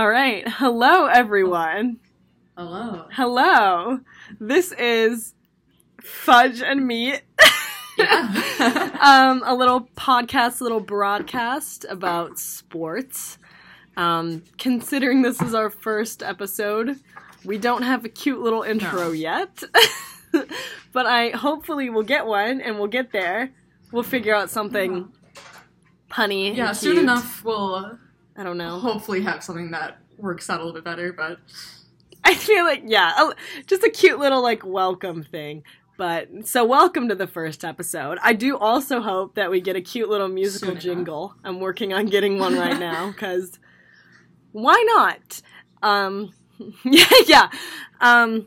All right. Hello, everyone. Hello. Hello. This is Fudge and Meat. Yeah. um, a little podcast, a little broadcast about sports. Um, considering this is our first episode, we don't have a cute little intro No. yet. but I hopefully we'll get one and we'll get there. We'll figure out something punny. and yeah, soon enough we'll I don't know. hopefully have something that works out a little bit better, but I feel like yeah, just a cute little like welcome thing. But so welcome to the first episode. I do also hope that we get a cute little musical jingle. I'm working on getting one right now cuz why not? Um yeah, yeah. Um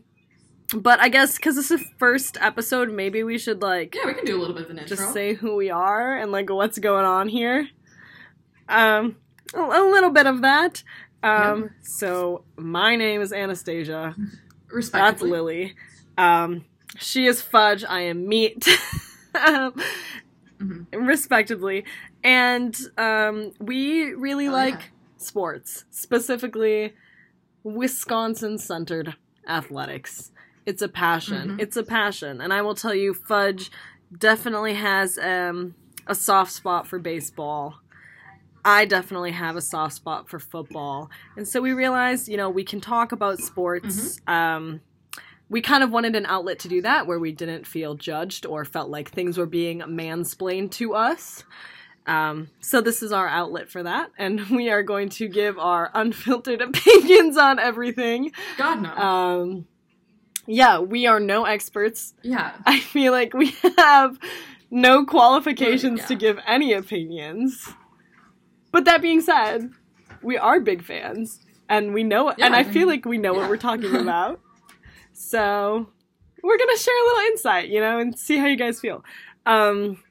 but I guess cuz this is the first episode, maybe we should like yeah, we can do a little bit of an intro. just say who we are and like what's going on here. Um, a, little bit of that. Um, so my name is Anastasia. That's. Lily. Um, she is Fudge. I am Meat. um, Mhm. respectively, and um, we really Oh, like yeah. sports, specifically Wisconsin-centered athletics. It's a passion. Mhm. It's a passion, and I will tell you, Fudge definitely has um, a soft spot for baseball. I definitely have a soft spot for football, and so we realized, you know, we can talk about sports. Um, we kind of wanted an outlet to do that where we didn't feel judged or felt like things were being mansplained to us. Um, so this is our outlet for that, and we are going to give our unfiltered opinions on everything. God no. Um, yeah, we are no experts. yeah. I feel like we have no qualifications Yeah. to give any opinions. But that being said, we are big fans, and we know, Yeah, and I I feel mean, like we know what we're talking about. so we're gonna share a little insight, you know, and see how you guys feel. Um,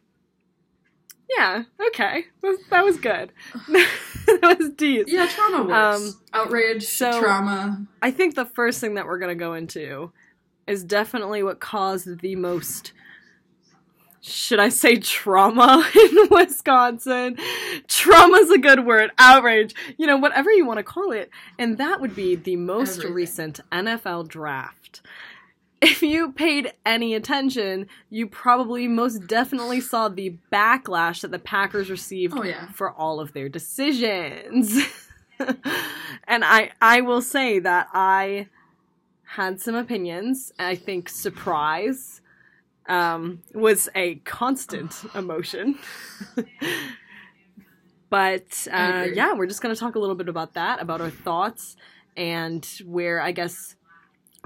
yeah, okay, that was good. that was deep. Yeah, trauma works. Um, Outrage, so- trauma. I think the first thing that we're going to go into is definitely what caused the most should I say trauma in Wisconsin? Trauma's a good word. Outrage. You know, whatever you want to call it. And that would be the most Everything. recent NFL draft. If you paid any attention, you probably most definitely saw the backlash that the Packers received Oh yeah. for all of their decisions. and I I will say that I had some opinions. I think surprise um, was a constant emotion. but uh, yeah, we're just going to talk a little bit about that, about our thoughts, and where I guess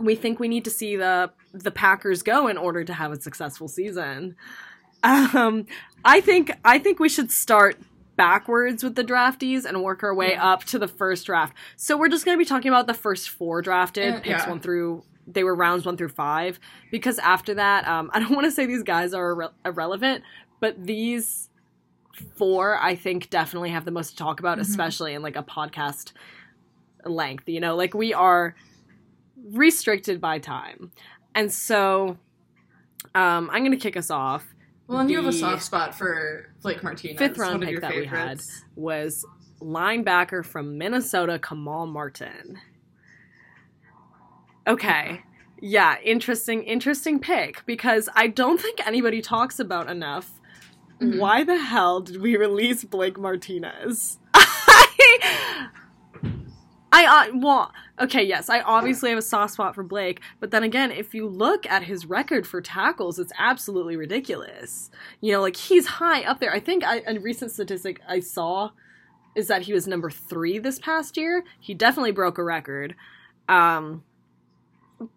we think we need to see the the Packers go in order to have a successful season. Um, I think I think we should start backwards with the draftees and work our way Yeah. up to the first draft. So we're just going to be talking about the first four drafted Uh, picks yeah. one through they were rounds one through five because after that um, I don't want to say these guys are irre- irrelevant, but these four I think definitely have the most to talk about, Mhm. especially in like a podcast length. You know, like we are restricted by time, and so um, I'm going to kick us off. Well, and you have a soft spot for Blake Martinez. fifth round pick that we had. Was linebacker from Minnesota, Kamal Martin. Okay. Yeah, interesting, interesting pick because I don't think anybody talks about enough. Mhm. Why the hell did we release Blake Martinez? I, I, uh, well, okay, yes, I obviously have a soft spot for Blake, but then again, if you look at his record for tackles, it's absolutely ridiculous. You know, like he's high up there. I think I, a recent statistic I saw is that he was number three this past year. He definitely broke a record. Um,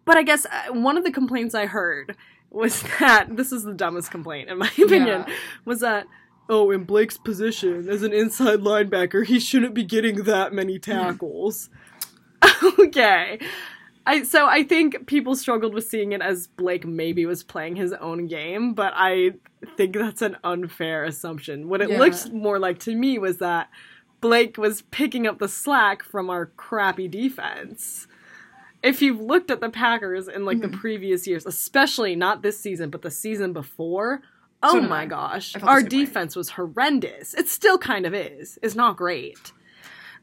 but I guess uh, one of the complaints I heard was that this is the dumbest complaint in my opinion Yeah. was that oh in Blake's position as an inside linebacker he shouldn't be getting that many tackles. okay. I so I think people struggled with seeing it as Blake maybe was playing his own game, but I think that's an unfair assumption. What it Yeah. looked more like to me was that Blake was picking up the slack from our crappy defense. If you've looked at the Packers in like the Mhm. previous years, especially not this season, but the season before, oh So did my I. gosh, I our same way. defense was horrendous. It still kind of is. It's not great.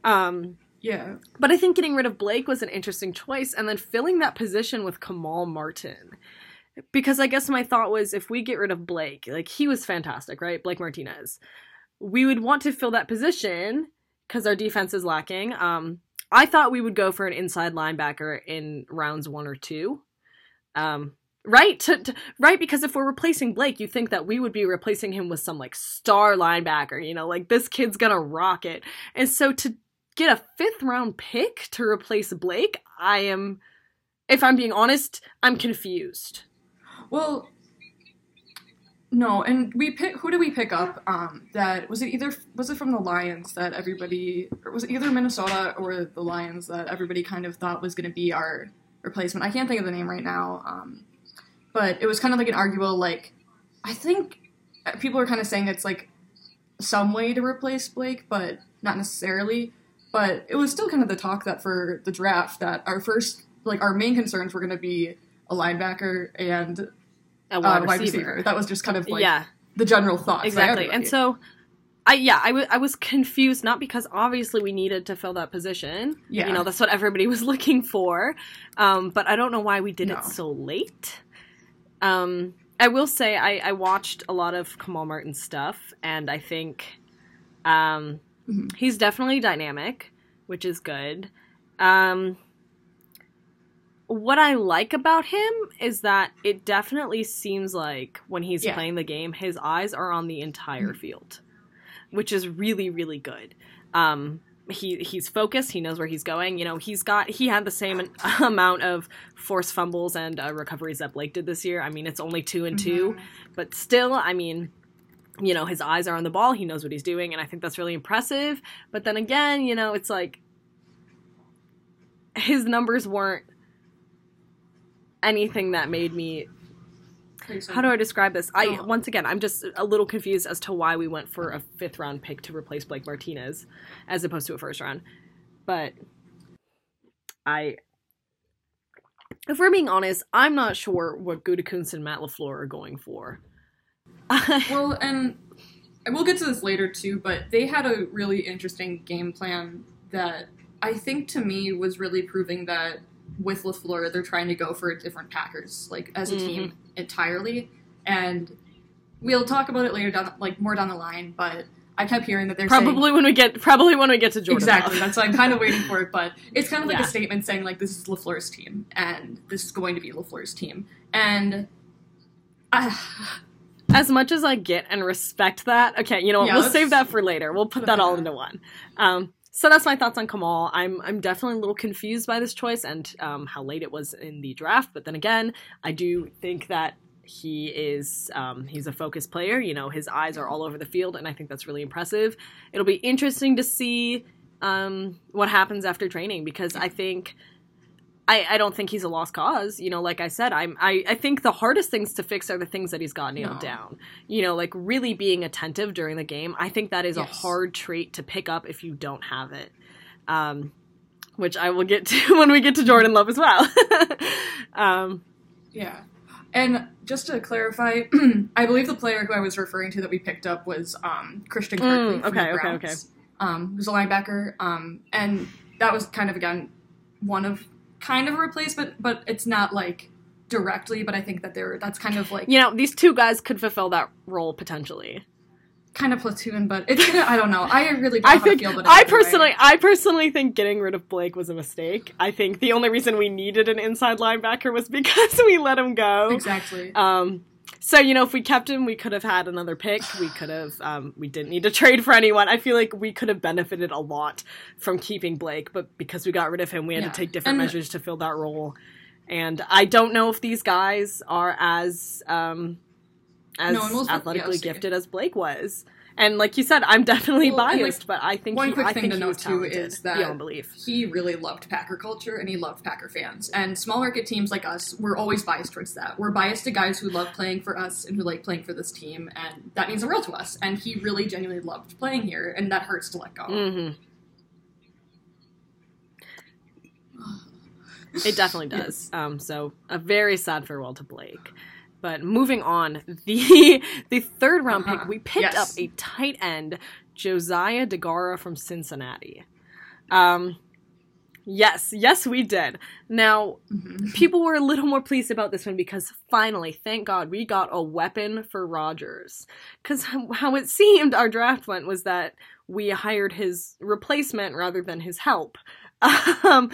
Um, Yeah. But I think getting rid of Blake was an interesting choice, and then filling that position with Kamal Martin. Because I guess my thought was if we get rid of Blake, like he was fantastic, right? Blake Martinez. We would want to fill that position because our defense is lacking. Um, I thought we would go for an inside linebacker in rounds one or two. Um, right? To, to, right? Because if we're replacing Blake, you think that we would be replacing him with some like star linebacker, you know, like this kid's gonna rock it. And so to get a fifth round pick to replace Blake, I am, if I'm being honest, I'm confused. Well, no, and we pick. Who did we pick up? Um, that was it. Either was it from the Lions that everybody, or was it either Minnesota or the Lions that everybody kind of thought was going to be our replacement? I can't think of the name right now. Um, but it was kind of like an arguable like. I think people are kind of saying it's like some way to replace Blake, but not necessarily. But it was still kind of the talk that for the draft that our first like our main concerns were going to be a linebacker and A wide, uh, wide receiver. receiver. That was just kind of like yeah, the general thought. exactly. And so, I yeah, I wa- I was confused not because obviously we needed to fill that position. Yeah. you know that's what everybody was looking for. Um, but I don't know why we did No. it so late. Um, I will say I, I watched a lot of Kamal Martin stuff, and I think um, Mhm. he's definitely dynamic, which is good. Um, what I like about him is that it definitely seems like when he's Yeah. playing the game, his eyes are on the entire Mhm. field, which is really really good. Um, he he's focused. He knows where he's going. You know, he's got he had the same amount of force fumbles and uh, recoveries that Blake did this year. I mean, it's only two and two, Mhm. but still, I mean, you know, his eyes are on the ball. He knows what he's doing, and I think that's really impressive. But then again, you know, it's like his numbers weren't anything that made me how do I describe this? I Oh. once again, I'm just a little confused as to why we went for a fifth round pick to replace Blake Martinez as opposed to a first round. But I, if we're being honest, I'm not sure what Gutekunst and Matt LaFleur are going for. Well, and we'll get to this later too, but they had a really interesting game plan that I think to me was really proving that with LaFleur, they're trying to go for different Packers, like as a Mm-hmm. team entirely. And we'll talk about it later down, like more down the line, but I kept hearing that they're saying, probably when we get probably when we get to Jordan. Exactly. That's why I'm kind of waiting for it, but it's kind of like Yeah. a statement saying like this is LaFleur's team, and this is going to be LaFleur's team, and I, as much as I get and respect that, okay, you know what? Yeah, we'll save that for later. We'll put that all into one. Um, so that's my thoughts on Kamal. I'm I'm definitely a little confused by this choice and um, how late it was in the draft. But then again, I do think that he is um, he's a focused player. You know, his eyes are all over the field, and I think that's really impressive. It'll be interesting to see um, what happens after training because I think. I, I don't think he's a lost cause. You know, like I said, I'm I, I think the hardest things to fix are the things that he's got nailed No. down. You know, like really being attentive during the game. I think that is a hard trait to pick up if you don't have it. Um, which I will get to when we get to Jordan Love as well. um, yeah. And just to clarify, I believe the player who I was referring to that we picked up was um, Christian Kirksey Mm, okay, the okay, Browns. Um, who's a linebacker, um, and that was kind of again one of kind of a replacement, but it's not like directly. But I think that they're that's kind of like you know, these two guys could fulfill that role potentially. kind of platoon, but it's gonna, I don't know. I really don't I think feel I either way. personally I personally think getting rid of Blake was a mistake. I think the only reason we needed an inside linebacker was because we let him go. exactly. Um, so you know, if we kept him, we could have had another pick. We could have. Um, we didn't need to trade for anyone. I feel like we could have benefited a lot from keeping Blake, but because we got rid of him, we had Yeah. to take different And- measures to fill that role. And I don't know if these guys are as um, as No, athletically gifted as Blake was. And like you said, I'm definitely Well, and, like, biased, but I think one he, quick I thing think to note, too, is that- he really loved Packer culture and he loved Packer fans. And small market teams like us, we're always biased towards that. We're biased to guys who love playing for us and who like playing for this team, and that means the world to us. And he really genuinely loved playing here, and that hurts to let go. hmm It definitely does. Um, so a very sad farewell to Blake. But moving on, the the third round pick, Uh-huh. we picked Yes. up a tight end, Josiah Deguara from Cincinnati. Um, Yes, yes, we did. Now, Mhm. people were a little more pleased about this one because finally, thank God, we got a weapon for Rodgers. Because how it seemed our draft went was that we hired his replacement rather than his help. Um,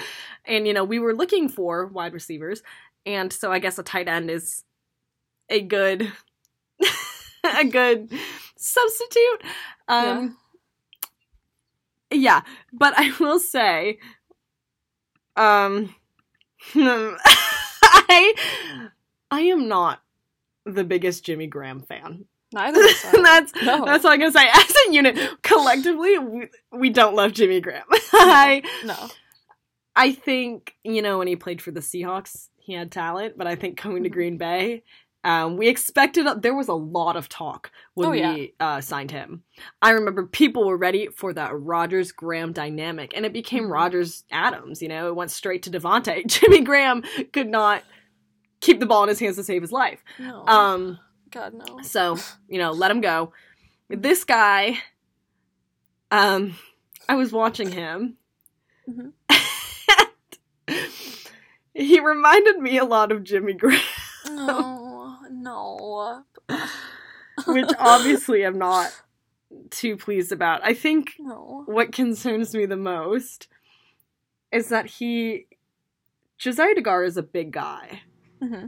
and, you know, we were looking for wide receivers. And so I guess a tight end is a good. a good substitute um yeah but i will say um i i am not the biggest jimmy graham fan Neither I. that's No. that's all i'm gonna say as a unit collectively we, we don't love jimmy graham i no. i think you know when he played for the seahawks he had talent but i think coming to green bay um, we expected there was a lot of talk when Oh, yeah. we uh, signed him. I remember people were ready for that Rodgers Graham dynamic, and it became Mhm. Rodgers Adams. You know, it went straight to Davante. Jimmy Graham could not keep the ball in his hands to save his life. No. Um, God no. so you know, let him go. This guy, um, I was watching him. Mhm. he reminded me a lot of Jimmy Graham. No. No. which obviously I'm not too pleased about. I think No. what concerns me the most is that he Josiah Deguara is a big guy hmm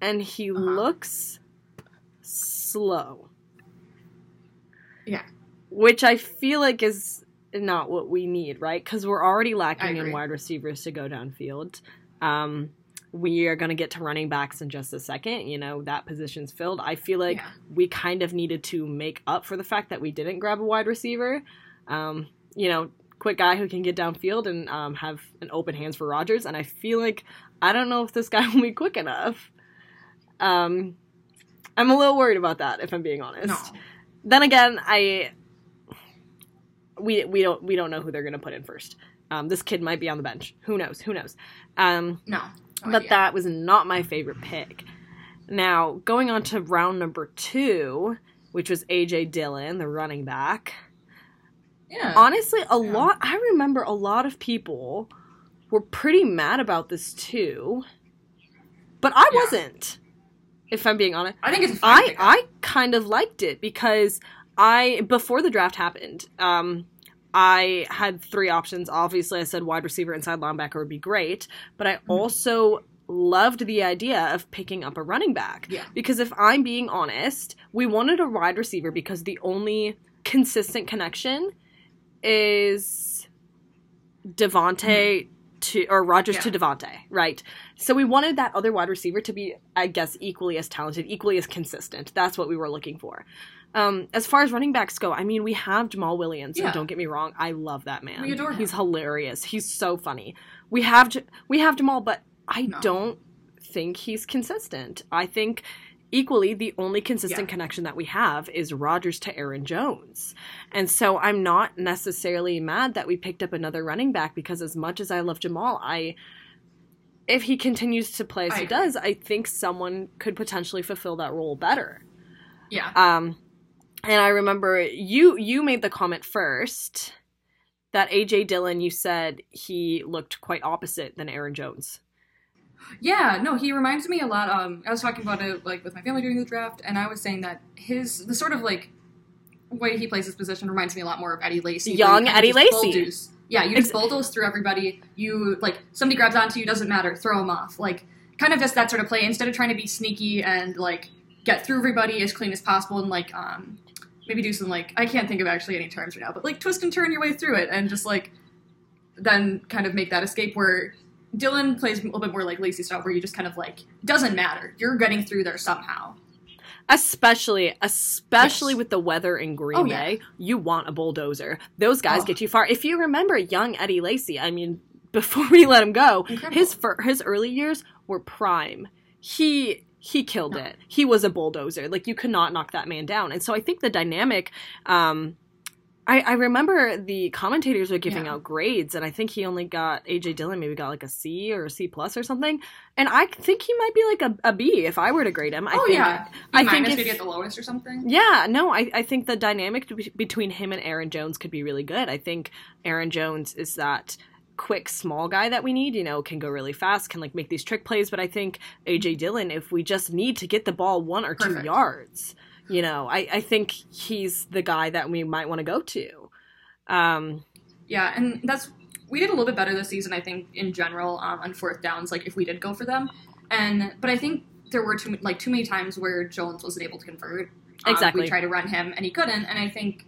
and he Uh-huh. looks slow. Yeah. Which I feel like is not what we need, right? Because we're already lacking in wide receivers to go downfield. Um, we are going to get to running backs in just a second. You know, that position's filled. I feel like Yeah. we kind of needed to make up for the fact that we didn't grab a wide receiver. Um, you know, quick guy who can get downfield and um, have an open hands for Rodgers. And I feel like I don't know if this guy will be quick enough. Um, I'm a little worried about that, if I'm being honest. No. Then again, I we we don't we don't know who they're going to put in first. Um, this kid might be on the bench. Who knows? Who knows? Um, No. No but idea. that was not my favorite pick. Now, going on to round number two, which was AJ Dillon, the running back. Yeah. Honestly, a Yeah. lot, I remember a lot of people were pretty mad about this too. But I Yeah. wasn't, if I'm being honest. I think it's I. I kind of liked it because I before the draft happened, um, I had three options. Obviously, I said wide receiver, inside linebacker would be great, but I hmm. also loved the idea of picking up a running back. Yeah. Because if I'm being honest, we wanted a wide receiver because the only consistent connection is Davante hmm. to or Rodgers to Davante, right? So we wanted that other wide receiver to be, I guess, equally as talented, equally as consistent. That's what we were looking for. Um, as far as running backs go, I mean, we have Jamaal Williams. and Yeah. don't get me wrong, I love that man. We adore him. He's hilarious. He's so funny. We have J- we have Jamaal, but I No. don't think he's consistent. I think equally the only consistent Yeah. connection that we have is Rodgers to Aaron Jones. And so I'm not necessarily mad that we picked up another running back because as much as I love Jamaal, I if he continues to play as I he agree. does, I think someone could potentially fulfill that role better. Yeah. Um and I remember you you made the comment first that AJ Dillon you said he looked quite opposite than Aaron Jones. Yeah, no, he reminds me a lot. Um, I was talking about it like with my family during the draft, and I was saying that his the sort of like way he plays his position reminds me a lot more of Eddie Lacy. Young Eddie Lacy. Yeah, you just bulldoze through everybody. You like somebody grabs onto you, doesn't matter, throw them off. Like kind of just that sort of play instead of trying to be sneaky and like get through everybody as clean as possible and like um maybe do some like I can't think of actually any terms right now, but like twist and turn your way through it and just like then kind of make that escape where Dillon plays a little bit more like Lacy style, where you just kind of like doesn't matter. You're getting through there somehow. Especially, especially Yes. with the weather in Green Oh, yeah. Bay, you want a bulldozer. Those guys Oh. get you far. If you remember young Eddie Lacy, I mean, before we let him go, Incredible. his fir- his early years were prime. He he killed No. it. He was a bulldozer. Like you could not knock that man down. And so I think the dynamic. Um, I, I remember the commentators were giving Yeah. out grades, and I think he only got AJ Dillon maybe got like a C or a C plus or something. And I think he might be like a, a B if I were to grade him. I oh think, yeah, I I think if- maybe at the lowest or something. yeah, no, I, I think the dynamic be- between him and Aaron Jones could be really good. I think Aaron Jones is that quick small guy that we need, you know, can go really fast, can like make these trick plays, but I think AJ Dillon if we just need to get the ball 1 or 2 Perfect. yards, you know, I I think he's the guy that we might want to go to. Um Yeah, and that's we did a little bit better this season, I think, in general um, on fourth downs. Like if we did go for them, and but I think there were too like too many times where Jones wasn't able to convert. Um, Exactly. we tried to run him and he couldn't, and I think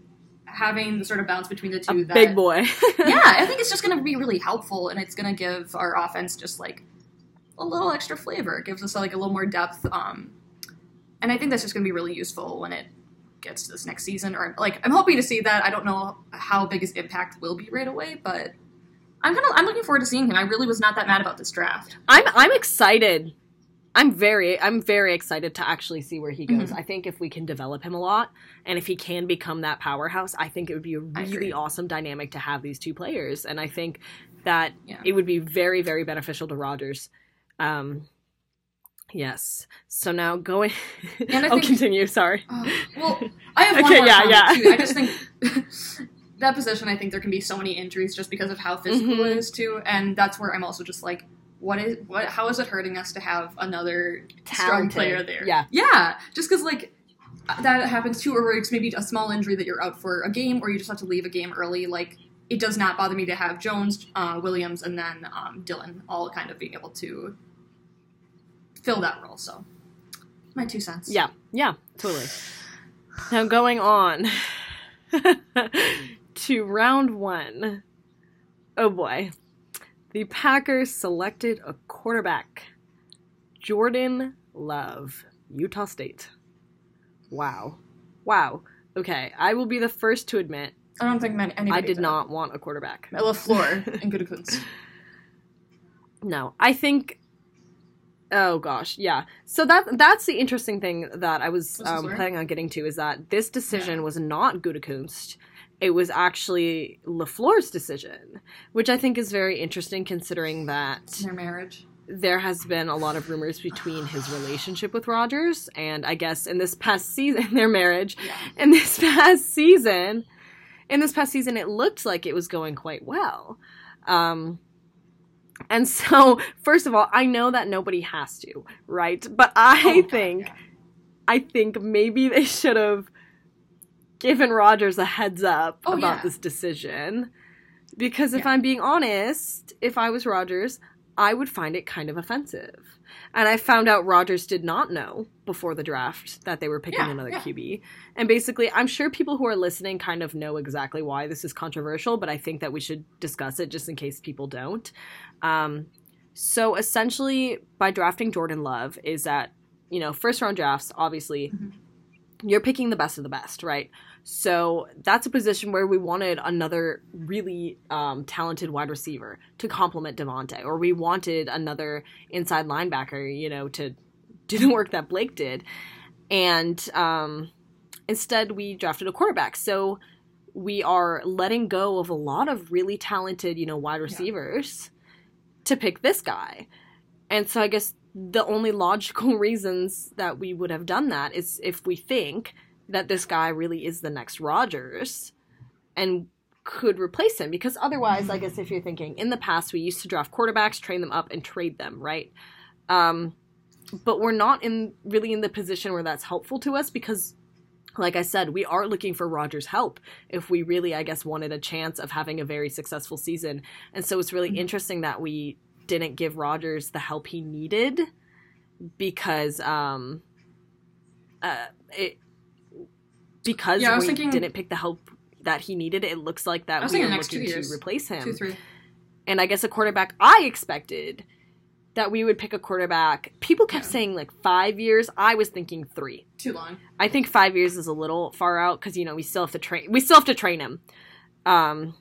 having the sort of balance between the two, that, big boy. yeah, I think it's just going to be really helpful, and it's going to give our offense just like a little extra flavor. It gives us like a little more depth, um, and I think that's just going to be really useful when it gets to this next season. Or like, I'm hoping to see that. I don't know how big his impact will be right away, but I'm kind of I'm looking forward to seeing him. I really was not that mad about this draft. I'm I'm excited. I'm very I'm very excited to actually see where he goes. Mhm. I think if we can develop him a lot and if he can become that powerhouse, I think it would be a really awesome dynamic to have these two players and I think that Yeah. it would be very very beneficial to Rodgers. Um yes. So now going And I I'll continue, sorry. Uh, well, I have one Okay, more yeah, yeah. too. I just think that position. I think there can be so many injuries just because of how physical Mhm. it is too, and that's where I'm also just like, what is what? How is it hurting us to have another strong player there? Yeah. yeah. Just because like that happens too, or it's maybe a small injury that you're out for a game, or you just have to leave a game early. Like it does not bother me to have Jones, uh, Williams, and then um, Dillon all kind of being able to fill that role. So my two cents. Yeah, yeah, totally. Now going on to round one. Oh boy. The Packers selected a quarterback. Jordan Love, Utah State. Wow. Wow. Okay, I will be the first to admit I don't think many, anybody I did did. not want a quarterback. LaFleur and Gutekunst. No, I think. Oh gosh, yeah. So that that's the interesting thing that I was um, planning on getting to is that this decision was not Gutekunst. It was actually LaFleur's decision, which I think is very interesting considering that Their marriage. there has been a lot of rumors between his relationship with Rodgers and I guess in this past season their marriage Yeah. in this past season in this past season it looked like it was going quite well um and so first of all i know that nobody has to right but i Oh, God, think yeah. i think maybe they should have given rodgers a heads up Oh, about yeah. this decision because if Yeah. i'm being honest if i was rodgers i would find it kind of offensive and I found out Rodgers did not know before the draft that they were picking Yeah, another yeah. QB. And basically, I'm sure people who are listening kind of know exactly why this is controversial, but I think that we should discuss it just in case people don't. Um, so essentially, by drafting Jordan Love, is that, you know, first round drafts, obviously, Mhm. you're picking the best of the best, right? So that's a position where we wanted another really um, talented wide receiver to complement Davante, or we wanted another inside linebacker, you know, to do the work that Blake did. And um, instead, we drafted a quarterback. So we are letting go of a lot of really talented, you know, wide receivers to pick this guy. And so I guess the only logical reasons that we would have done that is if we think that this guy really is the next Rodgers and could replace him because otherwise I guess if you're thinking in the past we used to draft quarterbacks, train them up and trade them, right? Um but we're not in really in the position where that's helpful to us because like I said, we are looking for Rodgers' help if we really, I guess, wanted a chance of having a very successful season. And so it's really Mhm. interesting that we didn't give Rodgers the help he needed because um uh it because Yeah, I was we thinking- didn't pick the help that he needed, it looks like that was we are the next two looking to replace him Two, three. and I guess a quarterback I expected that we would pick a quarterback. People kept Yeah. saying like 5 years. I was thinking 3. Too long. I think 5 years is a little far out cuz you know, we still have to train we still have to train him. Um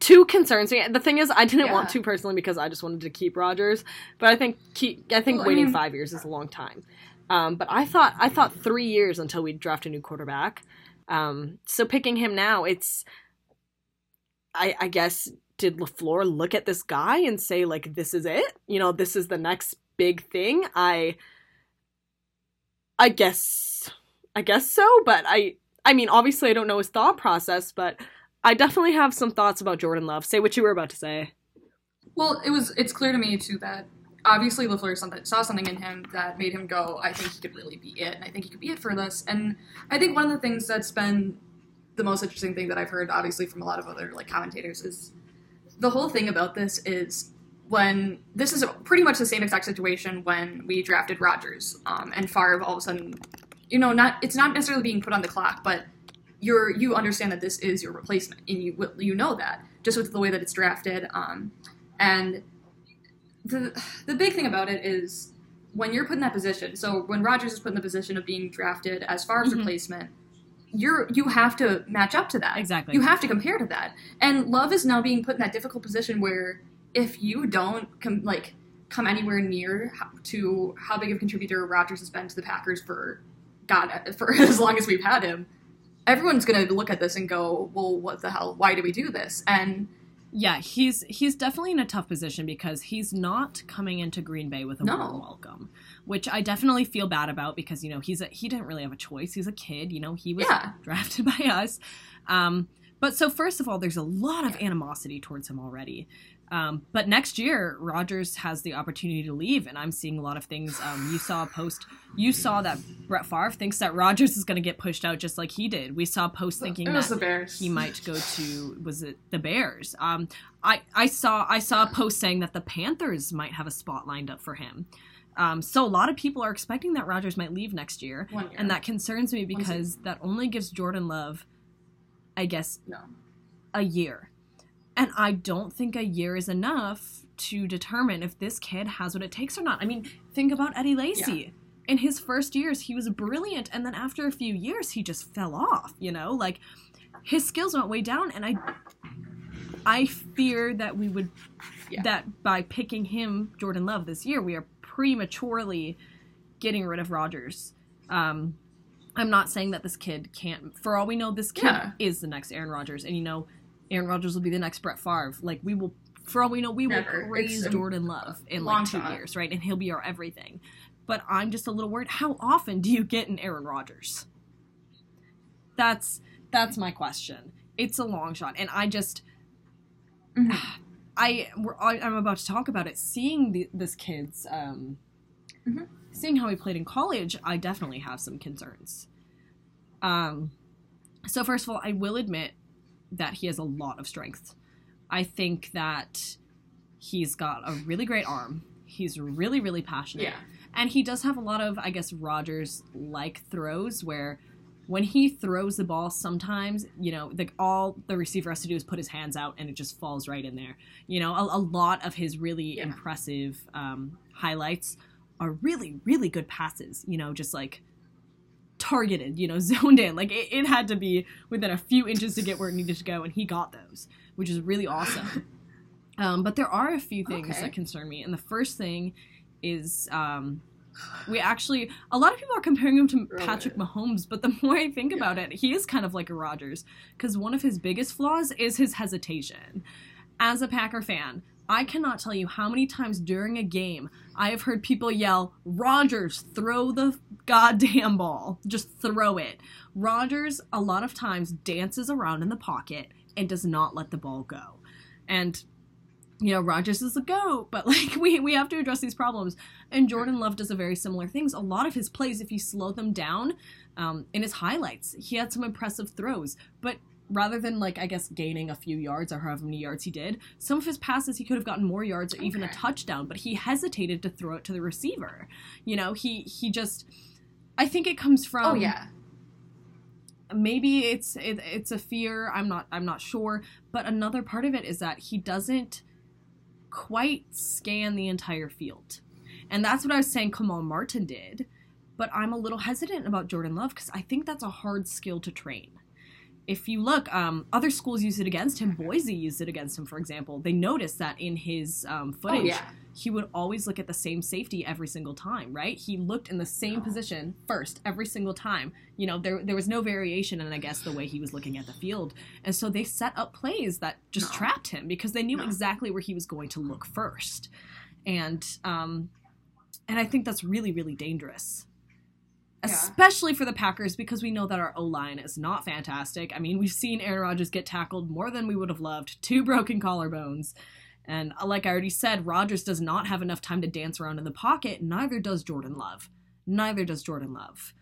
Two concerns me. The thing is, I didn't want to personally because I just wanted to keep Rodgers. But I think keep, I think Well, I waiting mean- five years is a long time. Um, but I thought I thought three years until we draft a new quarterback. Um, so picking him now, it's I, I guess did LaFleur look at this guy and say like this is it? You know, this is the next big thing. I I guess I guess so, but I I mean obviously I don't know his thought process, but I definitely have some thoughts about Jordan Love. Say what you were about to say. Well, it was it's clear to me too that obviously something, saw something in him that made him go, I think he could really be it, and I think he could be it for this. And I think one of the things that's been the most interesting thing that I've heard, obviously from a lot of other like commentators, is the whole thing about this is when this is pretty much the same exact situation when we drafted Rodgers um, and Favre all of a sudden, you know, not it's not necessarily being put on the clock, but you're you understand that this is your replacement and you you know that just with the way that it's drafted. Um, and the the big thing about it is when you're put in that position. So when Rodgers is put in the position of being drafted as Favre's Mhm. replacement, you're you have to match up to that. Exactly. You have to compare to that. And Love is now being put in that difficult position where if you don't com- like come anywhere near to how big of a contributor Rodgers has been to the Packers for God for as long as we've had him, everyone's going to look at this and go, "Well, what the hell? Why do we do this?" And Yeah, he's he's definitely in a tough position because he's not coming into Green Bay with a No. warm welcome, which I definitely feel bad about because you know he's a, he didn't really have a choice. He's a kid, you know. He was Yeah. drafted by us. Um, but so first of all, there's a lot of animosity towards him already. Um, but next year, Rodgers has the opportunity to leave, and I'm seeing a lot of things. Um, you saw a post. You saw that Brett Favre thinks that Rodgers is going to get pushed out just like he did. We saw a post thinking that he might go to was it the Bears? Um, I I saw I saw a post saying that the Panthers might have a spot lined up for him. Um, so a lot of people are expecting that Rodgers might leave next year, year. and that concerns me because that only gives Jordan Love, I guess, no. a year, and I don't think a year is enough to determine if this kid has what it takes or not. I mean, think about Eddie Lacy. In his first years, he was brilliant, and then after a few years, he just fell off. You know, like his skills went way down, and I, I fear that we would, Yeah. that by picking him, Jordan Love, this year, we are prematurely getting rid of Rodgers. Um, I'm not saying that this kid can't. For all we know, this kid Yeah. is the next Aaron Rodgers, and you know, Aaron Rodgers will be the next Brett Favre. Like we will, for all we know, we Never. will praise Jordan Love in like two years, right? And he'll be our everything. But I'm just a little worried. How often do you get an Aaron Rodgers? That's that's my question. It's a long shot, and I just Mhm. I we're, I- I'm about to talk about it. Seeing the, this kid's, um, Mhm. seeing how he played in college, I definitely have some concerns. Um, so first of all, I will admit that he has a lot of strength. I think that he's got a really great arm. He's really, really passionate. Yeah. And he does have a lot of, I guess, Rodgers like throws where when he throws the ball, sometimes, you know, the, all the receiver has to do is put his hands out and it just falls right in there. You know, a, a lot of his really Yeah. impressive um, highlights are really, really good passes, you know, just like targeted, you know, zoned in. Like it, it had to be within a few inches to get where it needed to go, and he got those, which is really awesome. Um, but there are a few things Okay. that concern me, and the first thing is um, we actually a lot of people are comparing him to Right. Patrick Mahomes, but the more I think about it, he is kind of like a Rodgers because one of his biggest flaws is his hesitation. As a Packer fan, I cannot tell you how many times during a game I have heard people yell, "Rodgers, throw the goddamn ball, just throw it." Rodgers a lot of times dances around in the pocket and does not let the ball go, and you know, Rodgers is a goat, but like we we have to address these problems. And Jordan Love does a very similar things. A lot of his plays, if you slow them down, um, in his highlights, he had some impressive throws. But rather than like I guess gaining a few yards or however many yards he did, some of his passes he could have gotten more yards or even a touchdown, but he hesitated to throw it to the receiver. You know, he he just I think it comes from oh yeah. maybe it's it, it's a fear i'm not i'm not sure but another part of it is that he doesn't quite scan the entire field and that's what i was saying kamal martin did but i'm a little hesitant about jordan love because i think that's a hard skill to train if you look um, other schools use it against him boise used it against him for example they noticed that in his um, footage Oh yeah. he would always look at the same safety every single time, right? He looked in the same position first every single time. You know, there there was no variation in I guess the way he was looking at the field. And so they set up plays that just No. trapped him because they knew No. exactly where he was going to look first. And um and I think that's really really dangerous. Especially for the Packers because we know that our O line is not fantastic. I mean, we've seen Aaron Rodgers get tackled more than we would have loved, two broken collarbones. And uh, like I already said, Rodgers does not have enough time to dance around in the pocket. Neither does Jordan Love. Neither does Jordan Love.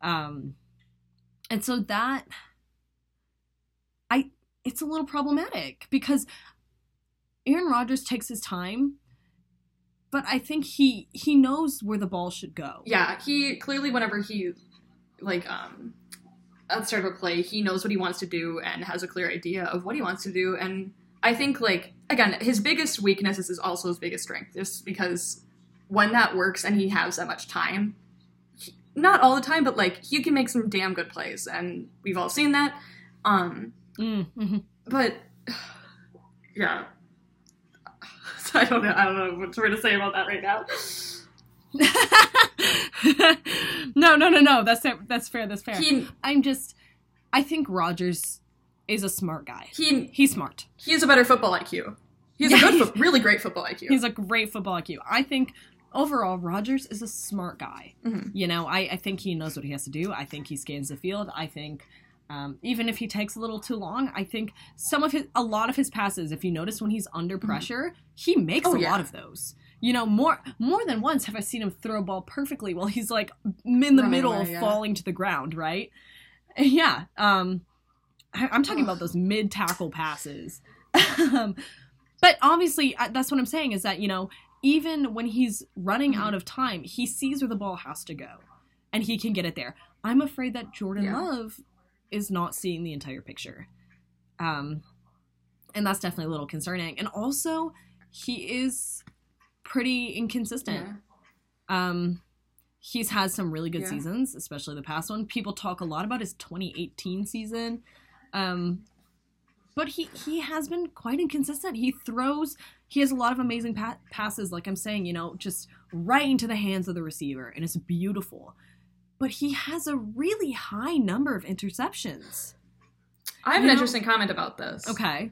Um, and so that I it's a little problematic because Aaron Rodgers takes his time, but I think he he knows where the ball should go. Yeah, he clearly whenever he like um at the start of a play, he knows what he wants to do and has a clear idea of what he wants to do. And I think like again, his biggest weakness is also his biggest strength, just because when that works and he has that much time, he- not all the time, but like he can make some damn good plays, and we've all seen that. Um, Mm, mhm. but yeah. I don't know. I don't know what to say about that right now. no, no, no, no. That's that's fair. That's fair. He I'm just. I think Rodgers is a smart guy. he He's smart. he has a better football IQ. He's Yeah, a good, he's- really great football IQ. He's a great football IQ. I think overall Rodgers is a smart guy. Mhm. You know, I, I think he knows what he has to do. I think he scans the field. I think um, even if he takes a little too long, I think some of his, a lot of his passes, if you notice when he's under pressure, he makes Oh, a yeah. lot of those. You know, more more than once have I seen him throw a ball perfectly while he's like in the Running middle, away, yeah. falling to the ground. Right? Yeah. Um, I, I'm talking about those mid tackle passes. um, but obviously, that's what I'm saying is that you know even when he's running Mhm. out of time, he sees where the ball has to go, and he can get it there. I'm afraid that Jordan Yeah. Love is not seeing the entire picture, um, and that's definitely a little concerning. And also, he is pretty inconsistent. Yeah. Um, he's had some really good Yeah. seasons, especially the past one. People talk a lot about his 2018 season, um, but he he has been quite inconsistent. He throws. He has a lot of amazing pa- passes, like I'm saying, you know, just right into the hands of the receiver, and it's beautiful. But he has a really high number of interceptions. I have You an know- interesting comment about this. Okay.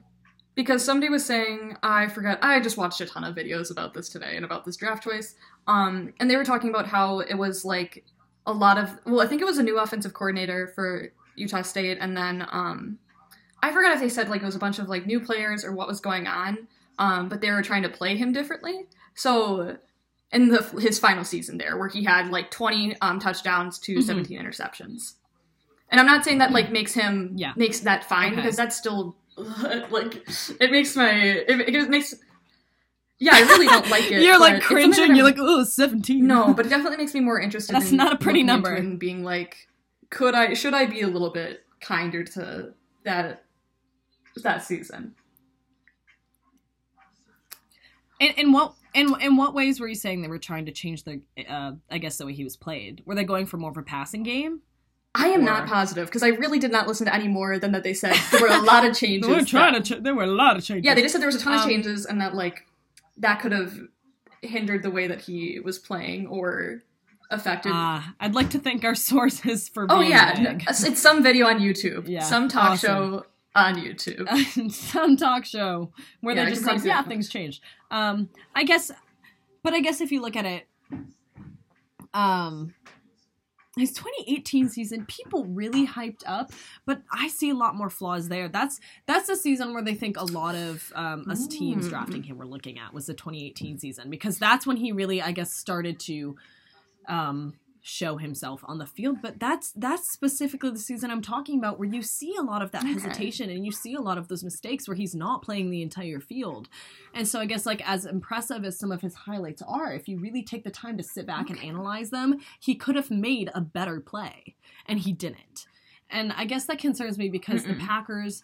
Because somebody was saying, I forget, I just watched a ton of videos about this today and about this draft choice. Um, and they were talking about how it was like a lot of, well, I think it was a new offensive coordinator for Utah State, and then um, I forgot if they said like it was a bunch of like new players or what was going on, um, but they were trying to play him differently. So in the his final season there, where he had like 20 um, touchdowns to Mhm. 17 interceptions. And I'm not saying that like makes him Yeah. makes that fine Okay. because that's still like it makes my it, it makes yeah I really don't like it. You're like cringing. You're like, oh, 17. no, but it definitely makes me more interested. That's in not a pretty number. And being like, could I should I be a little bit kinder to that that season? In, in what in in what ways were you saying they were trying to change the uh, I guess the way he was played? Were they going for more of a passing game? I am Or- not positive because I really did not listen to any more than that they said there were a lot of changes. They were trying that- to. Ch- there were a lot of changes. Yeah, they just said there was a ton of Um, changes and that like that could have hindered the way that he was playing or affected. Ah, I'd like to thank our sources for. oh yeah, it's some video on YouTube, Yeah, some talk awesome. show on YouTube. some talk show where Yeah, they just like, yeah, that. things changed. Um, I guess, but I guess if you look at it, um, his 2018 season, people really hyped up, but I see a lot more flaws there. That's that's the season where they think a lot of um, us teams Mm. drafting him were looking at was the 2018 season because that's when he really, I guess, started to um, show himself on the field. But that's that's specifically the season I'm talking about, where you see a lot of that Okay. hesitation and you see a lot of those mistakes where he's not playing the entire field. And so I guess like as impressive as some of his highlights are, if you really take the time to sit back and analyze them, he could have made a better play, and he didn't. And I guess that concerns me because the Mm-mm. Packers.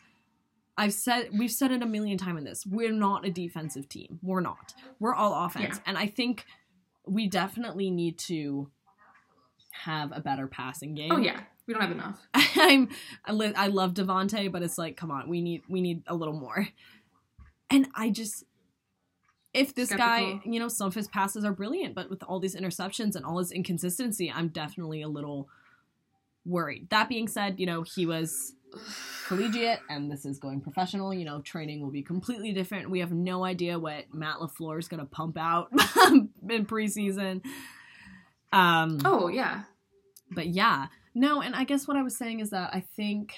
I've said we've said it a million times in this. We're not a defensive team. We're not. We're all offense. Yeah. And I think we definitely need to have a better passing game. Oh yeah, we don't have enough. I'm I, li- I love Davante, but it's like, come on, we need we need a little more. And I just if this guy, you know, some of his passes are brilliant, but with all these interceptions and all his inconsistency, I'm definitely a little worried. That being said, you know, he was collegiate and this is going professional, you know, training will be completely different. We have no idea what Matt LaFleur is going to pump out in preseason. Um Oh yeah, but yeah, no, and I guess what I was saying is that I think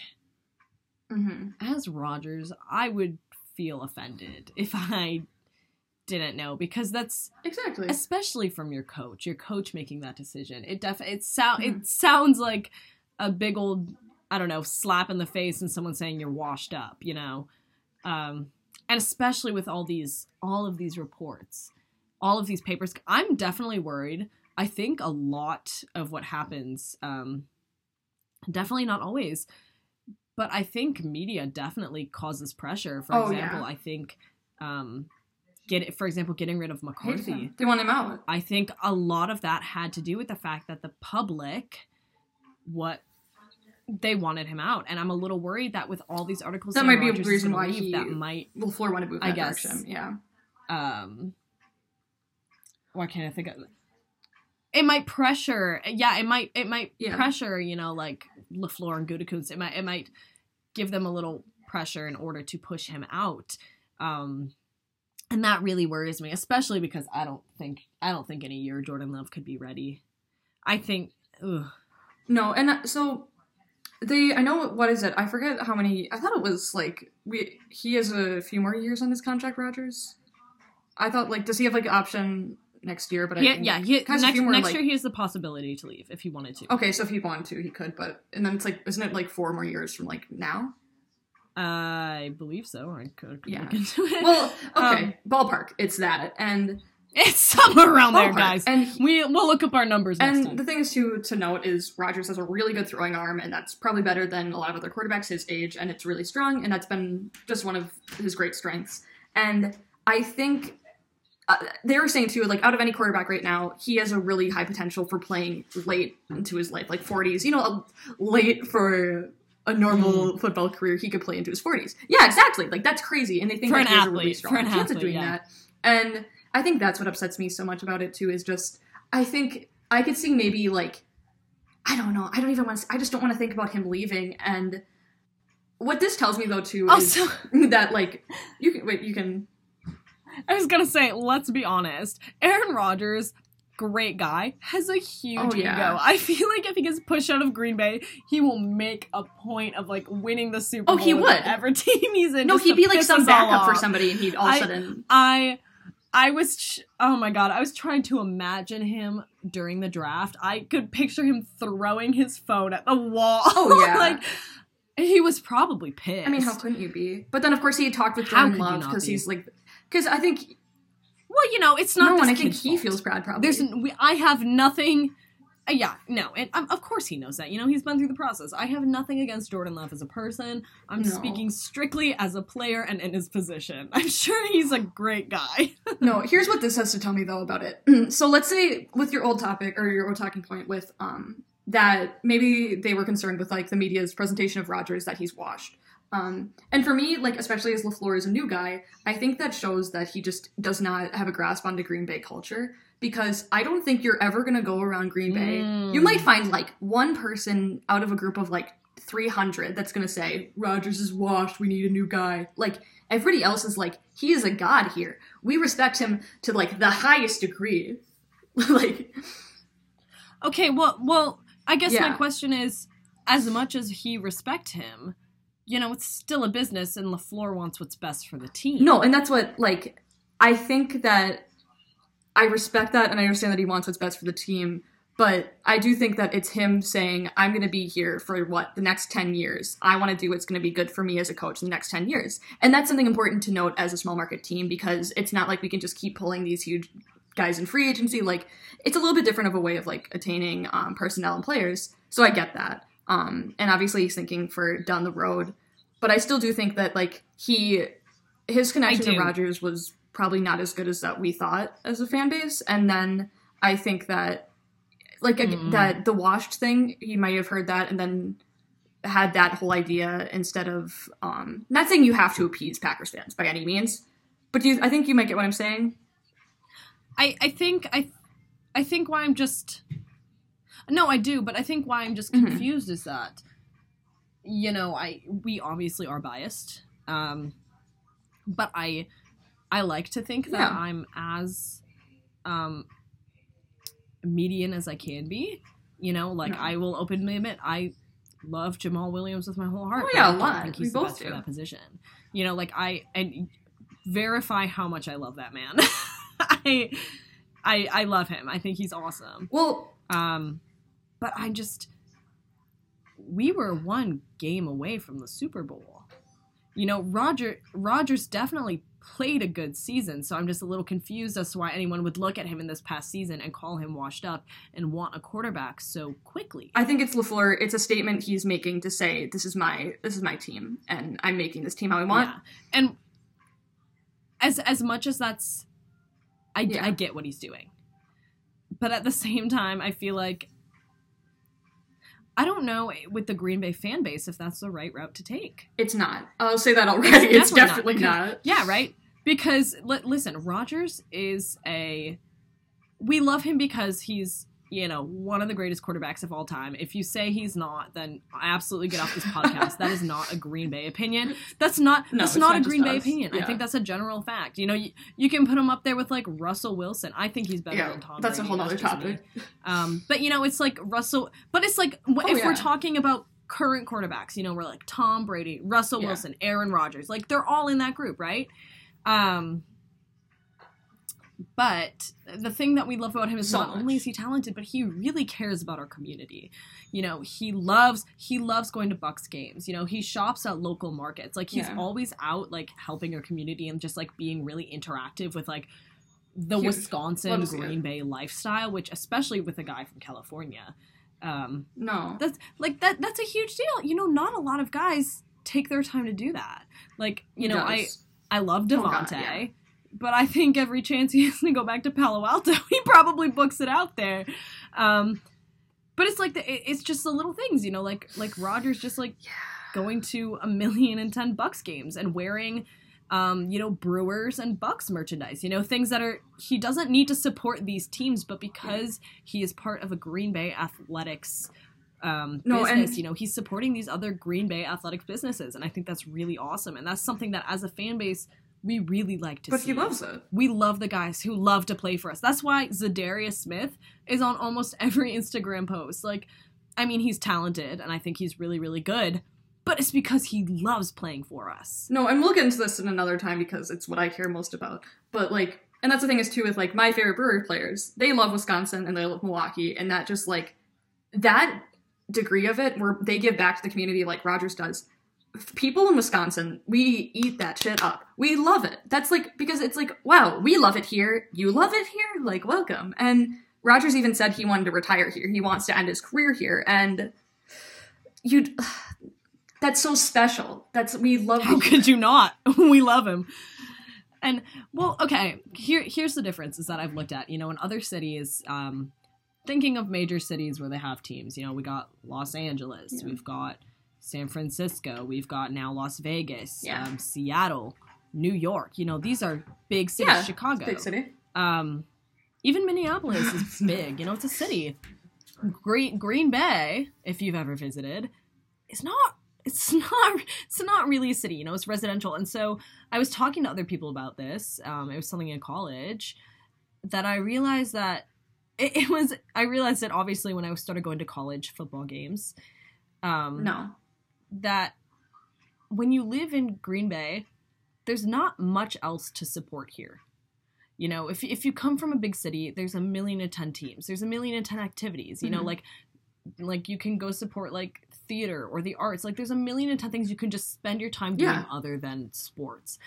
hmm as Rodgers, I would feel offended if I didn't know because that's Exactly. especially from your coach, your coach making that decision. It def it sound Mhm. it sounds like a big old I don't know slap in the face and someone saying you're washed up, you know, um, and especially with all these all of these reports, all of these papers. I'm definitely worried. I think a lot of what happens, um, definitely not always, but I think media definitely causes pressure. For Oh, example, yeah. I think. Um, Get for example, getting rid of McCarthy. They want him out. I think a lot of that had to do with the fact that the public, what they wanted him out, and I'm a little worried that with all these articles, That might be a reason why leave, he- that might, Well, Floor want to move I guess. direction. Yeah. um, why can't I think of? It might pressure, yeah. It might, it might Yeah. pressure, you know, like LaFleur and Gutekunst. It might, it might give them a little pressure in order to push him out. Um, and that really worries me, especially because I don't think I don't think in a year Jordan Love could be ready. I think ugh. No, and uh, so they. I know what is it? I forget how many. I thought it was like we. He has a few more years on his contract. Rodgers. I thought like does he have like option next year? But I he, think yeah, he, next, few more, next like- year he has the possibility to leave if he wanted to. Okay, so if he wanted to, he could. But and then it's like isn't it like four more years from like now? I believe so. I could, could Yeah. look into it. Well, okay, Um, ballpark. It's that, and it's somewhere around there, guys. And We we'll look up our numbers next And time. the thing is to to note is Rodgers has a really good throwing arm, and that's probably better than a lot of other quarterbacks his age, and it's really strong, and that's been just one of his great strengths. And I think uh, they were saying too, like out of any quarterback right now, he has a really high potential for playing late into his life, like 40s. You know, late for a normal football career, he could play into his 40s. Yeah, exactly. Like that's crazy, and they think For that an he has a really strong for an chance of athlete, doing yeah. that. And I think that's what upsets me so much about it too. Is just I think I could see maybe like I don't know. I don't even want to. I just don't want to think about him leaving. And what this tells me though too is that like you can wait. You can I was gonna say, let's be honest. Aaron Rodgers, great guy, has a huge Oh, yeah. ego. I feel like if he gets pushed out of Green Bay, he will make a point of like winning the Super Oh, Bowl. Oh, he would. Whatever team he's in. no. He'd be like some backup for somebody, and he'd all of a I- sudden. I I was ch- oh my god, I was trying to imagine him during the draft. I could picture him throwing his phone at the wall. Oh, yeah. like he was probably pissed. I mean, how couldn't you be? But then of course he had talked with Jordan Love because be? he's like because I think well, you know, it's not no one. I think he fault. feels bad probably. There's we, I have nothing. uh, yeah, no, and um, of course he knows that. You know, he's been through the process. I have nothing against Jordan Love as a person. I'm No. speaking strictly as a player and in his position. I'm sure he's a great guy. No, here's what this has to tell me though about it. so let's say with your old topic or your old talking point with um that maybe they were concerned with like the media's presentation of Rodgers that he's washed. Um, and for me, like especially as LaFleur is a new guy, I think that shows that he just does not have a grasp on the Green Bay culture because I don't think you're ever gonna go around Green Bay. Mm. You might find like one person out of a group of like 300 that's gonna say Rodgers is washed. We need a new guy. Like everybody else is like he is a god here. We respect him to like the highest degree. like Okay, well, well, I guess my question is, as much as he respect him, you know, it's still a business, and LaFleur wants what's best for the team. no, and that's what like I think that I respect that and I understand that he wants what's best for the team. But I do think that it's him saying, I'm going to be here for what, the next 10 years. I want to do what's going to be good for me as a coach in the next 10 years. And that's something important to note as a small market team because it's not like we can just keep pulling these huge guys in free agency. Like, it's a little bit different of a way of like attaining um, personnel and players. So I get that. Um, and obviously he's thinking for down the road. But I still do think that like he, his connection to Rodgers was probably not as good as that we thought as a fan base. And then I think that like Mm. that the washed thing he might have heard that and then had that whole idea instead of um not saying you have to appease packers fans by any means but do you i think you might get what i'm saying I, I think I, I think why I'm just, no, I do, but I think why I'm just Mhm. confused is that, you know, I we obviously are biased, um, but I, I like to think that Yeah. I'm as, um, median as I can be. You know, like No. I will openly admit I love Jamaal Williams with my whole heart. Oh, yeah, I a lot. We both do. that position. You know, like I and verify how much I love that man. I, I I love him. I think he's awesome. Well, Um, but I just we were one game away from the Super Bowl. You know, Roger Rodgers definitely played a good season, so I'm just a little confused as to why anyone would look at him in this past season and call him washed up and want a quarterback so quickly. I think it's LaFleur. It's a statement he's making to say this is my this is my team, and I'm making this team how I want. Yeah. And as as much as that's I, Yeah. I get what he's doing. But at the same time, I feel like I don't know with the Green Bay fan base if that's the right route to take. It's not. I'll say that already. It's, definitely definitely not, not. Yeah, right? Because li- listen, Rodgers is a we love him because he's, you know, one of the greatest quarterbacks of all time. If you say he's not, then absolutely get off this podcast. that is not a Green Bay opinion. That's not No, that's it's not, not a Green Bay us. opinion. I think that's a general fact. You know, you, you can put him up there with like Russell Wilson. I think he's better Yeah, than Tom that's a whole other topic. Um, but you know, it's like Russell. But it's like Oh, if we're talking about current quarterbacks, you know, we're like Tom Brady, Russell Yeah. Wilson, Aaron Rodgers. Like they're all in that group, right? Um, but the thing that we love about him is So not much. only is he talented, but he really cares about our community. You know, he loves he loves going to Bucks games. You know, he shops at local markets. Like he's Yeah. always out like helping our community and just like being really interactive with like the Huge. Wisconsin Green it. Bay lifestyle, which especially with a guy from California, um, No. that's like that. That's a huge deal. You know, not a lot of guys take their time to do that. Like, you He know, I does. I love Oh, God, yeah. But I think every chance he has to go back to Palo Alto, he probably books it out there. Um, but it's like the, it- it's just the little things, you know, like like Rodgers just like going to a million and ten Bucks games and wearing. Um, you know, Brewers and Bucks merchandise, you know, things that are, he doesn't need to support these teams, but because he is part of a Green Bay athletics um, No, business, and- you know, he's supporting these other Green Bay athletics businesses. And I think that's really awesome. And that's something that as a fan base, we really like to But see. he loves it. We love the guys who love to play for us. That's why Za'Darius Smith is on almost every Instagram post. Like, I mean, he's talented and I think he's really, really good, but it's because he loves playing for us. No, and we'll get into this in another time because it's what I care most about. But like, and that's the thing is too with like my favorite Brewer players. They love Wisconsin and they love Milwaukee, and that just like that degree of it where they give back to the community like Rodgers does. People in Wisconsin, we eat that shit up. We love it. That's like because it's like, wow, we love it here. You love it here. Like, welcome. And Rodgers even said he wanted to retire here. He wants to end his career here, and you. That's so special. That's we love. How could you not? we love him. And well, okay. Here, here's the difference: is that I've looked at, you know, in other cities, um, thinking of major cities where they have teams. You know, we got Los Angeles, Yeah. we've got San Francisco, we've got now Las Vegas, Yeah. um, Seattle, New York. You know, these are big cities. Yeah, Chicago, Big city. um, even Minneapolis is big. You know, it's a city. Green Green Bay, if you've ever visited, is not. It's not. It's not really a city. You know, it's residential. And so I was talking to other people about this. Um, it was something in college that I realized that it, it was. I realized it obviously when I started going to college football games. Um, No. That when you live in Green Bay, there's not much else to support here. You know, if if you come from a big city, there's a million and ten teams. There's a million and ten activities. You know, Mhm. like like you can go support like theater or the arts. Like there's a million and ten things you can just spend your time doing Yeah. other than sports.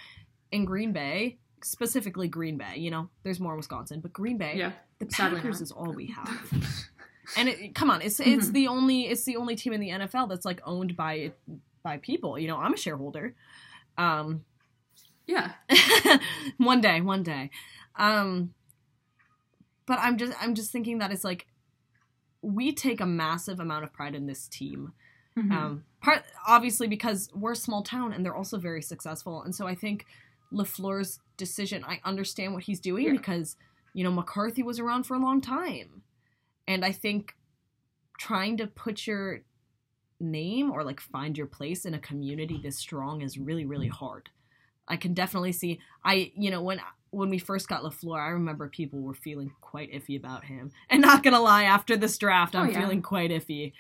In Green Bay, specifically Green Bay, you know, there's more in Wisconsin, but Green Bay, Yeah. the Packers is all we have. And it, come on, it's it's Mhm. the only it's the only team in the NFL that's like owned by by people. You know, I'm a shareholder. Um, Yeah. one day, one day. Um, but I'm just I'm just thinking that it's like we take a massive amount of pride in this team. Mhm. Um, part obviously because we're a small town and they're also very successful, and so I think LaFleur's decision. I understand what he's doing Yeah. because you know McCarthy was around for a long time, and I think trying to put your name or like find your place in a community this strong is really really mm. hard. I can definitely see. I you know when when we first got LaFleur, I remember people were feeling quite iffy about him. And not gonna lie, after this draft, oh, I'm Oh, yeah. feeling quite iffy.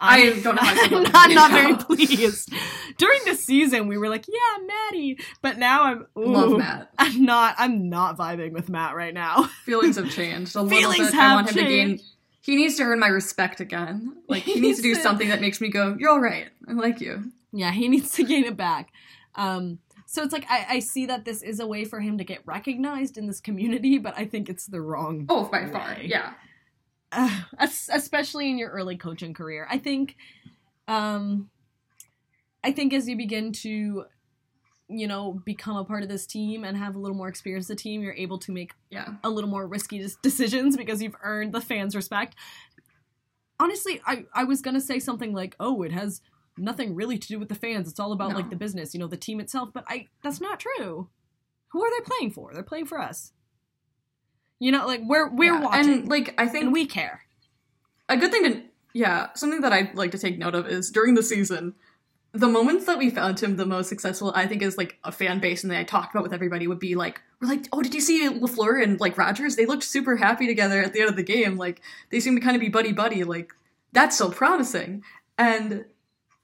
I don't know how I feel I'm not, not very pleased. During the season, we were like, "Yeah, Maddie," but now I'm ooh, Love Matt. I'm not. I'm not vibing with Matt right now. Feelings have changed a little Feelings bit. I have want him to gain. He needs to earn my respect again. Like he, He needs to do to- something that makes me go, "You're all right. I like you." Yeah, he needs to gain it back. Um, so it's like I, I see that this is a way for him to get recognized in this community, but I think it's the wrong Oh, by far, yeah. uh, especially in your early coaching career. I think, um, I think as you begin to, you know, become a part of this team and have a little more experience with the team, you're able to make Yeah. a little more risky decisions because you've earned the fans' respect. Honestly, I I was gonna say something like, "Oh, it has nothing really to do with the fans. It's all about No. like the business, you know, the team itself." But I that's not true. Who are they playing for? They're playing for us. You know, like we're we're Yeah, watching and like I think and we care. a good thing to yeah something that i'd like to take note of is during the season the moments that we found him the most successful i think is like a fan base and that i talked about with everybody would be like we're like oh did you see lafleur and like rodgers they looked super happy together at the end of the game. Like they seem to kind of be buddy buddy. Like that's so promising. And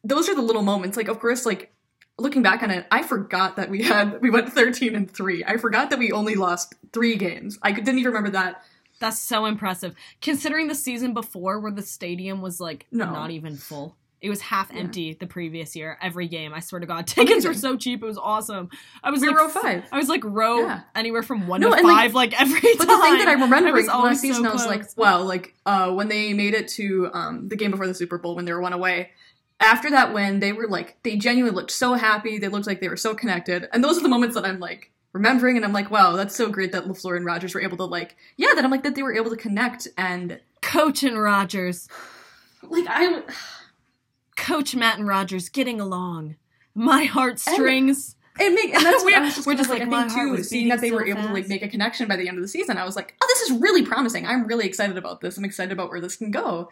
those are the little moments. Like of course like looking back on it i forgot that we had we went 13 and 3 i forgot that we only lost three games. I didn't even remember that. That's so impressive. Considering the season before where the stadium was like No. not even full. It was half Yeah. empty the previous year, every game. I swear to God. Tickets were so cheap, it was awesome. I was like row five. I was like row Yeah. anywhere from one No, to and, like- five, like, every time. But the thing that I remember was last season, so I was like, wow, like uh, when they made it to um, the game before the Super Bowl when they were one away. After that win, they were like, they genuinely looked so happy. They looked like they were so connected, and those are the moments that I'm like remembering, and I'm like, wow, that's so great that LaFleur and Rodgers were able to like, yeah, that I'm like that they were able to connect and Coach and Rodgers. like I, Coach Matt and Rodgers getting along. My heartstrings. it make and that's We're- just we're just like, like, my heart too, seeing that they beating were so able to like make a connection by the end of the season, I was like, oh, this is really promising. I'm really excited about this. I'm excited about where this can go.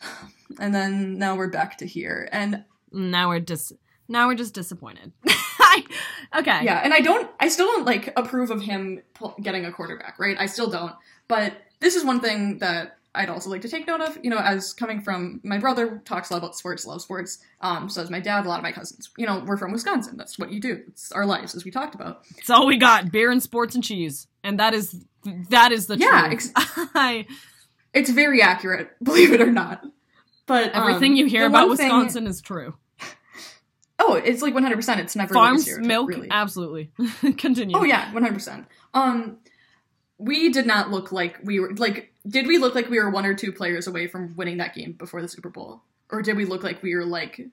And then now we're back to here, and now we're just now we're just disappointed. Okay. Yeah, and I don't, I still don't like approve of him getting a quarterback, right? I still don't. But this is one thing that I'd also like to take note of. You know, as coming from my brother talks a lot about sports, loves sports. Um, so does my dad, a lot of my cousins. You know, we're from Wisconsin. That's what you do. It's our lives, as we talked about. It's all we got: beer and sports and cheese, and that is that is the Yeah, truth. ex- I, It's very accurate, believe it or not. But um, everything you hear about one thing- Wisconsin is true. oh, it's like 100. percent It's never Farms, stereotype, milk, really. absolutely. Continue. Oh yeah, one hundred percent. Um, we did not look like we were like. Did we look like we were one or two players away from winning that game before the Super Bowl, or did we look like we were like,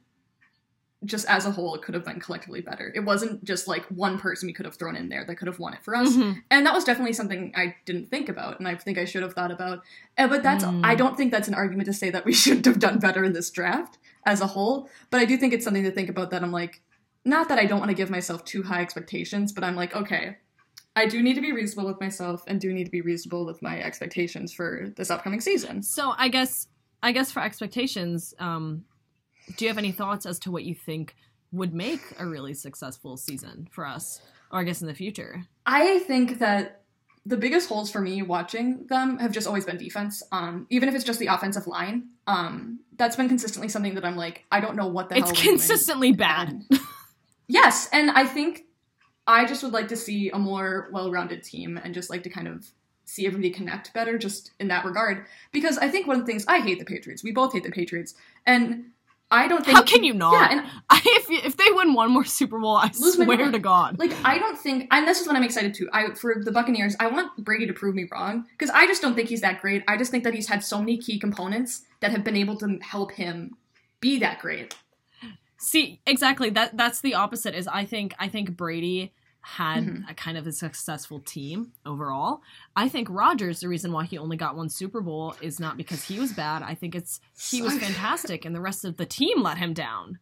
just as a whole, it could have been collectively better? It wasn't just like one person we could have thrown in there that could have won it for us, Mhm. and that was definitely something I didn't think about, and I think I should have thought about. Uh, but that's Mm. I don't think that's an argument to say that we shouldn't have done better in this draft as a whole. But I do think it's something to think about. That I'm like, not that I don't want to give myself too high expectations, but I'm like, okay, I do need to be reasonable with myself and do need to be reasonable with my expectations for this upcoming season. So I guess I guess for expectations, um, do you have any thoughts as to what you think would make a really successful season for us, or I guess in the future? I think that the biggest holes for me watching them have just always been defense. Um, even if it's just the offensive line, um, that's been consistently something that I'm like, I don't know what the It's hell. doing. consistently bad. Yes, and I think I just would like to see a more well-rounded team and just like to kind of see everybody connect better just in that regard because I think one of the things I hate the Patriots. We both hate the Patriots. And I don't think How can you not? Yeah, and I, if if they win one more Super Bowl, I my swear to God. like I don't think and this is what I'm excited to. I for the Buccaneers, I want Brady to prove me wrong because I just don't think he's that great. I just think that he's had so many key components that have been able to help him be that great. See, exactly. That that's the opposite. Is I think I think Brady had Mhm. a kind of a successful team overall. I think Rodgers, the reason why he only got one Super Bowl is not because he was bad. I think it's he was fantastic, and the rest of the team let him down.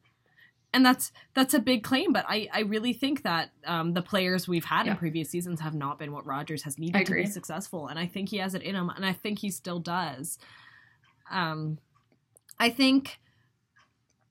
And that's that's a big claim, but I, I really think that um, the players we've had Yeah. in previous seasons have not been what Rodgers has needed to be successful, and I think he has it in him, and I think he still does. Um, I think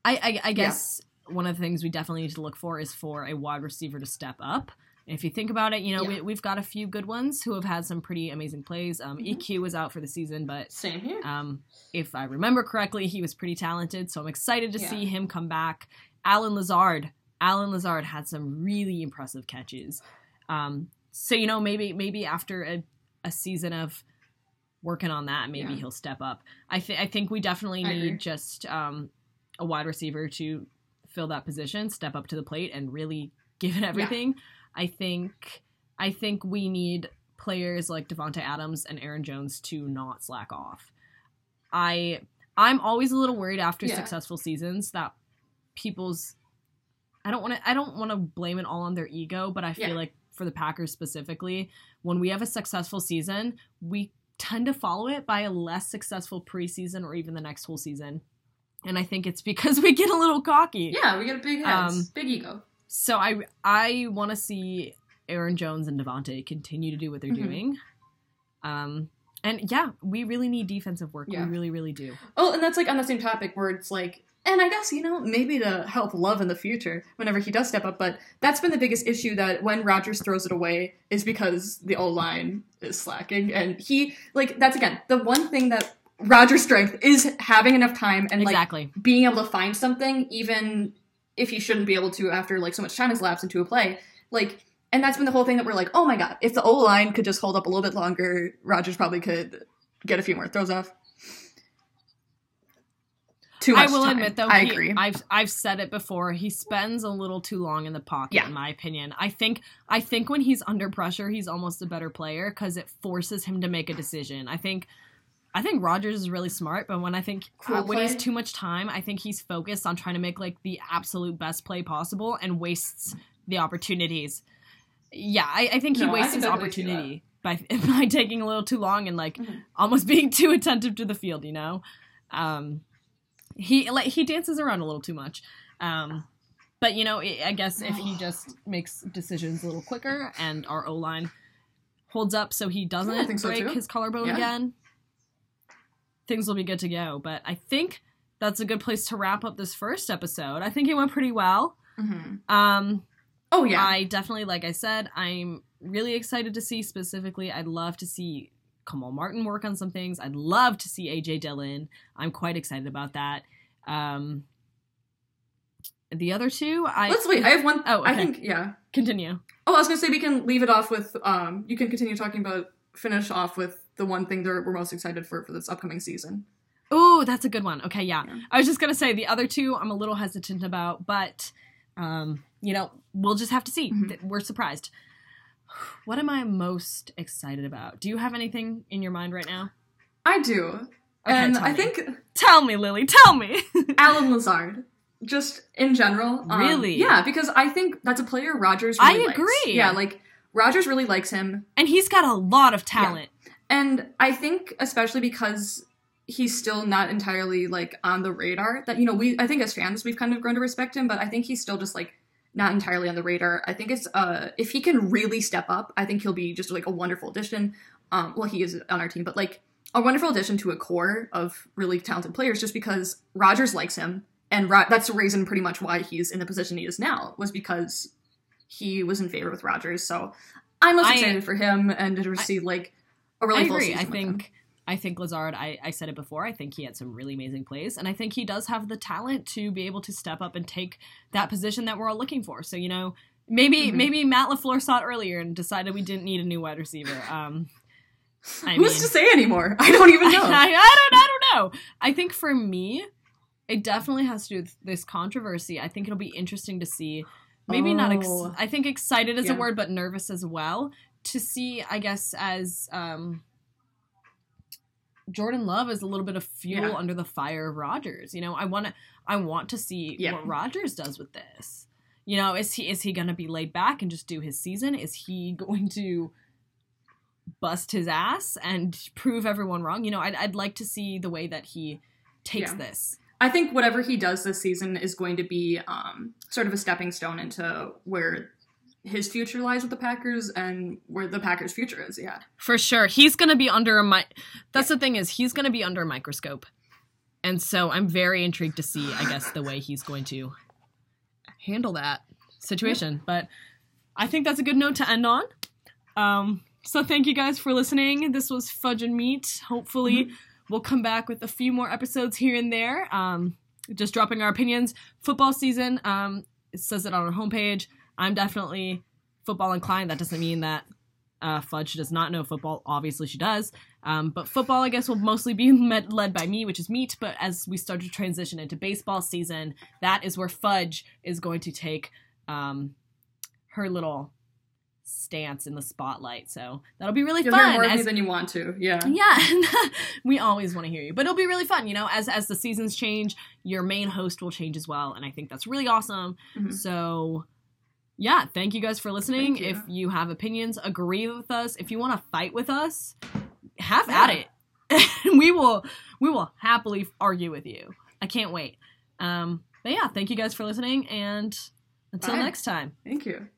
I I, I guess one of the things we definitely need to look for is for a wide receiver to step up. And if you think about it, you know, Yeah. we, we've got a few good ones who have had some pretty amazing plays. Um, Mhm. EQ was out for the season, but Same here. um, if I remember correctly, he was pretty talented, so I'm excited to Yeah. see him come back. Allen Lazard, Allen Lazard had some really impressive catches. Um, so you know, maybe maybe after a, a season of working on that, maybe Yeah. he'll step up. I think I think we definitely need just um, a wide receiver to fill that position, step up to the plate, and really give it everything. I think I think we need players like Davante Adams and Aaron Jones to not slack off. I I'm always a little worried after Yeah. successful seasons that people's I don't want to I don't want to blame it all on their ego, but I feel Yeah. like for the Packers specifically, when we have a successful season, we tend to follow it by a less successful preseason or even the next whole season. And I think it's because we get a little cocky. yeah, we get a big heads, Um, big ego. So I I want to see Aaron Jones and Davante continue to do what they're Mhm. doing. Um and yeah, we really need defensive work. Yeah. We really really do. Oh, and that's like on the same topic where it's like, and I guess you know maybe to help Love in the future whenever he does step up, but that's been the biggest issue that when Rodgers throws it away is because the O line is slacking, and he like that's again the one thing that Rodgers' strength is having enough time and like being able to find something even if he shouldn't be able to after like so much time has lapsed into a play like and that's been the whole thing that we're like oh my god if the o line could just hold up a little bit longer rodgers probably could get a few more throws off too much I will time. admit though, i he- agree I've I've said it before. He spends a little too long in the pocket, Yeah. in my opinion. I think I think when he's under pressure, he's almost a better player because it forces him to make a decision. I think I think Rodgers is really smart, but when I think Cool uh, when he's play. too much time, I think he's focused on trying to make like the absolute best play possible and wastes the opportunities. Yeah, I, I think he No, wastes his opportunity by by taking a little too long and like Mhm. almost being too attentive to the field. You know, um, he like he dances around a little too much. Um, but you know, I guess if he just makes decisions a little quicker and our O line holds up so he doesn't Yeah, so, break his collarbone Yeah. again, things will be good to go. But I think that's a good place to wrap up this first episode. I think it went pretty well. Mhm. Um, oh yeah I definitely, like I said, I'm really excited to see specifically. I'd love to see Kamal Martin work on some things. I'd love to see AJ Dillon. I'm quite excited about that. Um, the other two, I let's wait i have one Oh, i okay. think yeah continue. oh i was gonna say we can leave it off with um you can continue talking about finish off with the one thing that we're most excited for for this upcoming season Oh, that's a good one. Okay, yeah. Yeah. I was just gonna say the other two I'm a little hesitant about, but um, you know, we'll just have to see. Mhm. We're surprised. What am I most excited about? Do you have anything in your mind right now? i do Okay, and i me. think Tell me, Lily. Tell me. Allen Lazard. Just in general. um, Really? Yeah, because I think that's a player Rodgers I really likes. agree. Yeah, like Rodgers really likes him. and he's got a lot of talent. And I think especially because he's still not entirely like on the radar that you know, we I think as fans we've kind of grown to respect him, but I think he's still just like not entirely on the radar. I think it's uh if he can really step up, I think he'll be just like a wonderful addition. Um well he is on our team, but like a wonderful addition to a core of really talented players just because Rodgers likes him and Ro- that's the reason pretty much why he's in the position he is now was because he was in favor with Rodgers. So I'm most I- excited for him and to receive like a really I agree. I with him. think I think Lazard. I, I said it before. I think he had some really amazing plays, and I think he does have the talent to be able to step up and take that position that we're all looking for. So you know, maybe Mhm. maybe Matt LaFleur saw it earlier and decided we didn't need a new wide receiver. Um, I Who's mean- to say anymore? I don't even know. I, I don't I don't know. I think for me, it definitely has to do with this controversy. I think it'll be interesting to see. Maybe not. Ex- Oh. I think excited is a word, but nervous as well. To see, I guess, as um, Jordan Love is a little bit of fuel Yeah. under the fire of Rodgers. You know, I want to. I want to see Yeah. what Rodgers does with this. You know, is he is he going to be laid back and just do his season? Is he going to bust his ass and prove everyone wrong? You know, I'd I'd like to see the way that he takes Yeah. this. I think whatever he does this season is going to be um, sort of a stepping stone into where his future lies with the Packers and where the Packers' future is. Yeah. For sure. He's going to be under a mi- That's the thing is he's going to be under a microscope. And so I'm very intrigued to see, I guess, the way he's going to handle that situation. But I think that's a good note to end on. Um, so thank you guys for listening. This was Fudge and Meat. Hopefully, we'll come back with a few more episodes here and there. Um, just dropping our opinions. Football season. Um, it says it on our homepage. I'm definitely football inclined. That doesn't mean that uh, Fudge does not know football. Obviously, she does. Um, but football, I guess, will mostly be med- led by me, which is meat. But as we start to transition into baseball season, that is where Fudge is going to take um, her little stance in the spotlight. So that'll be really You'll hear fun. more of me than you want to. Yeah. yeah, we always want to hear you, but it'll be really fun. You know, as as the seasons change, your main host will change as well, and I think that's really awesome. Mhm. So, yeah, thank you guys for listening. You. If you have opinions, agree with us. If you want to fight with us, have Yeah. at it. we will we will happily argue with you. I can't wait. Um, but yeah, thank you guys for listening, and until Bye. next time. Thank you.